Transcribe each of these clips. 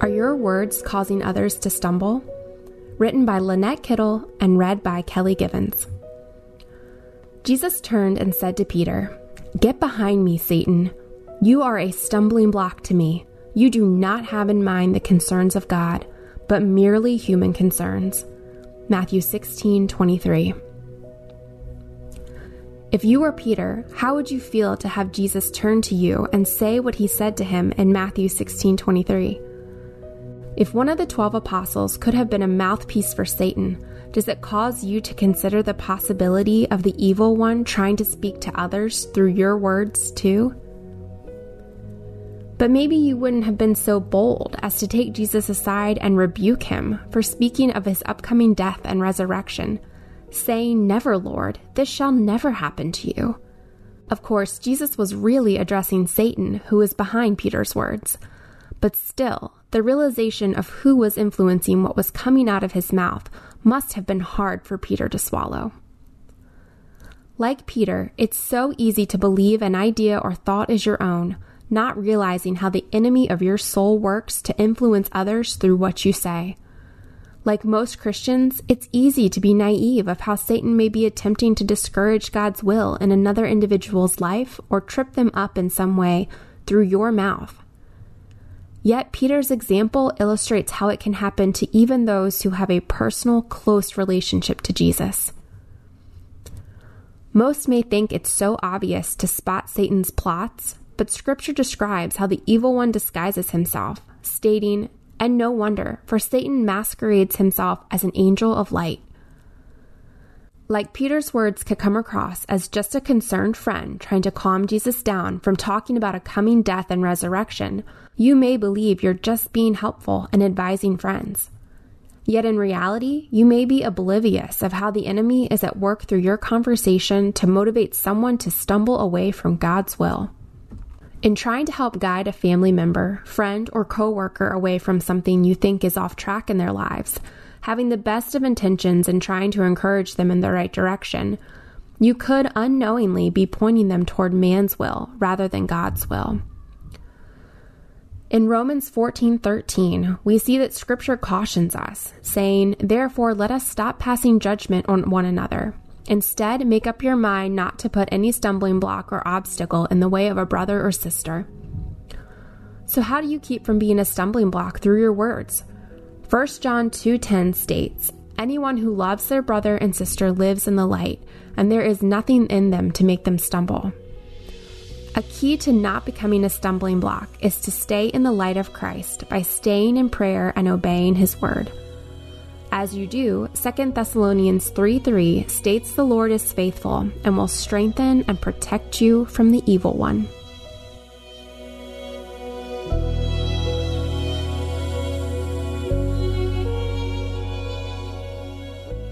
Are your words causing others to stumble? Written by Lynette Kittle and read by Kelly Givens. Jesus turned and said to Peter, Get behind me, Satan. You are a stumbling block to me. You do not have in mind the concerns of God, but merely human concerns. Matthew 16 23. If you were Peter, how would you feel to have Jesus turn to you and say what he said to him in Matthew 16:23? If one of the 12 apostles could have been a mouthpiece for Satan, does it cause you to consider the possibility of the evil one trying to speak to others through your words too? But maybe you wouldn't have been so bold as to take Jesus aside and rebuke him for speaking of his upcoming death and resurrection saying, Never, Lord, this shall never happen to you. Of course, Jesus was really addressing Satan, who was behind Peter's words. But still, the realization of who was influencing what was coming out of his mouth must have been hard for Peter to swallow. Like Peter, it's so easy to believe an idea or thought is your own, not realizing how the enemy of your soul works to influence others through what you say. Like most Christians, it's easy to be naive of how Satan may be attempting to discourage God's will in another individual's life or trip them up in some way through your mouth. Yet, Peter's example illustrates how it can happen to even those who have a personal, close relationship to Jesus. Most may think it's so obvious to spot Satan's plots, but Scripture describes how the evil one disguises himself, stating, and no wonder, for Satan masquerades himself as an angel of light. Like Peter's words could come across as just a concerned friend trying to calm Jesus down from talking about a coming death and resurrection, you may believe you're just being helpful and advising friends. Yet in reality, you may be oblivious of how the enemy is at work through your conversation to motivate someone to stumble away from God's will. In trying to help guide a family member, friend, or coworker away from something you think is off track in their lives, having the best of intentions and trying to encourage them in the right direction, you could unknowingly be pointing them toward man's will rather than God's will. In Romans 14:13, we see that scripture cautions us, saying, "Therefore let us stop passing judgment on one another." Instead, make up your mind not to put any stumbling block or obstacle in the way of a brother or sister. So how do you keep from being a stumbling block through your words? 1 John 2:10 states, "Anyone who loves their brother and sister lives in the light, and there is nothing in them to make them stumble." A key to not becoming a stumbling block is to stay in the light of Christ by staying in prayer and obeying his word. As you do, 2 Thessalonians 3 3 states the Lord is faithful and will strengthen and protect you from the evil one.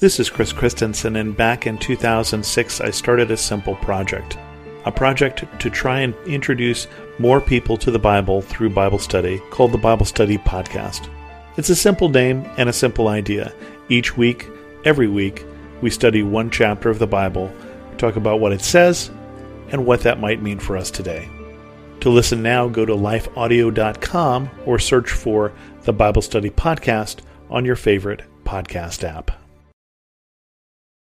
This is Chris Christensen, and back in 2006, I started a simple project. A project to try and introduce more people to the Bible through Bible study called the Bible Study Podcast. It's a simple name and a simple idea. Each week, every week, we study one chapter of the Bible, talk about what it says, and what that might mean for us today. To listen now, go to lifeaudio.com or search for the Bible Study Podcast on your favorite podcast app.